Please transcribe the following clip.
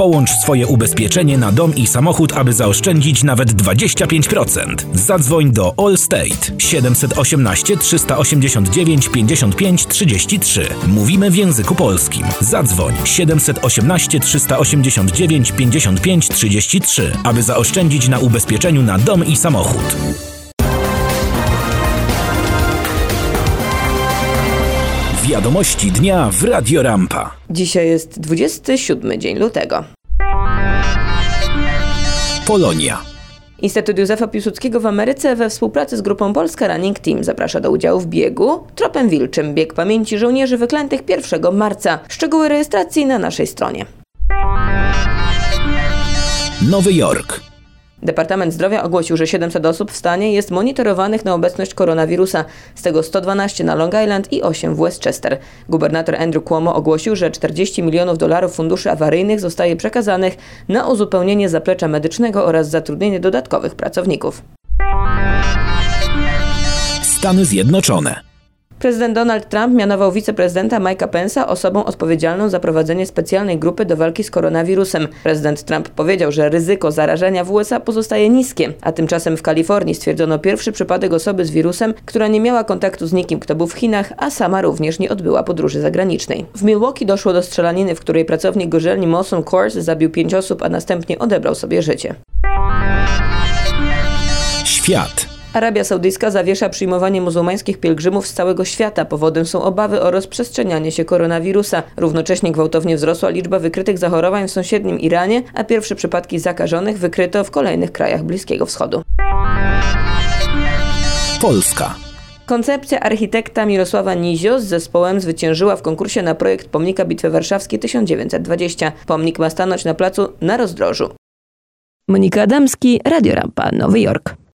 Połącz swoje ubezpieczenie na dom i samochód, aby zaoszczędzić nawet 25%. Zadzwoń do Allstate 718 389 55 33. Mówimy w języku polskim. Zadzwoń 718 389 55 33, aby zaoszczędzić na ubezpieczeniu na dom i samochód. Wiadomości dnia w Radio Rampa. Dzisiaj jest 27 dzień lutego. Polonia. Instytut Józefa Piłsudskiego w Ameryce we współpracy z grupą Polska Running Team zaprasza do udziału w biegu Tropem Wilczym Bieg Pamięci Żołnierzy Wyklętych 1 marca. Szczegóły rejestracji na naszej stronie. Nowy Jork. Departament Zdrowia ogłosił, że 700 osób w stanie jest monitorowanych na obecność koronawirusa, z tego 112 na Long Island i 8 w Westchester. Gubernator Andrew Cuomo ogłosił, że 40 milionów dolarów funduszy awaryjnych zostaje przekazanych na uzupełnienie zaplecza medycznego oraz zatrudnienie dodatkowych pracowników. Stany Zjednoczone. Prezydent Donald Trump mianował wiceprezydenta Mike'a Pence'a osobą odpowiedzialną za prowadzenie specjalnej grupy do walki z koronawirusem. Prezydent Trump powiedział, że ryzyko zarażenia w USA pozostaje niskie, a tymczasem w Kalifornii stwierdzono pierwszy przypadek osoby z wirusem, która nie miała kontaktu z nikim, kto był w Chinach, a sama również nie odbyła podróży zagranicznej. W Milwaukee doszło do strzelaniny, w której pracownik gorzelni Molson Coors zabił pięć osób, a następnie odebrał sobie życie. Świat. Arabia Saudyjska zawiesza przyjmowanie muzułmańskich pielgrzymów z całego świata. Powodem są obawy o rozprzestrzenianie się koronawirusa. Równocześnie gwałtownie wzrosła liczba wykrytych zachorowań w sąsiednim Iranie, a pierwsze przypadki zakażonych wykryto w kolejnych krajach Bliskiego Wschodu. Polska. Koncepcja architekta Mirosława Nizio z zespołem zwyciężyła w konkursie na projekt Pomnika Bitwy Warszawskiej 1920. Pomnik ma stanąć na placu na rozdrożu. Monika Adamski, Radio Rampa, Nowy Jork.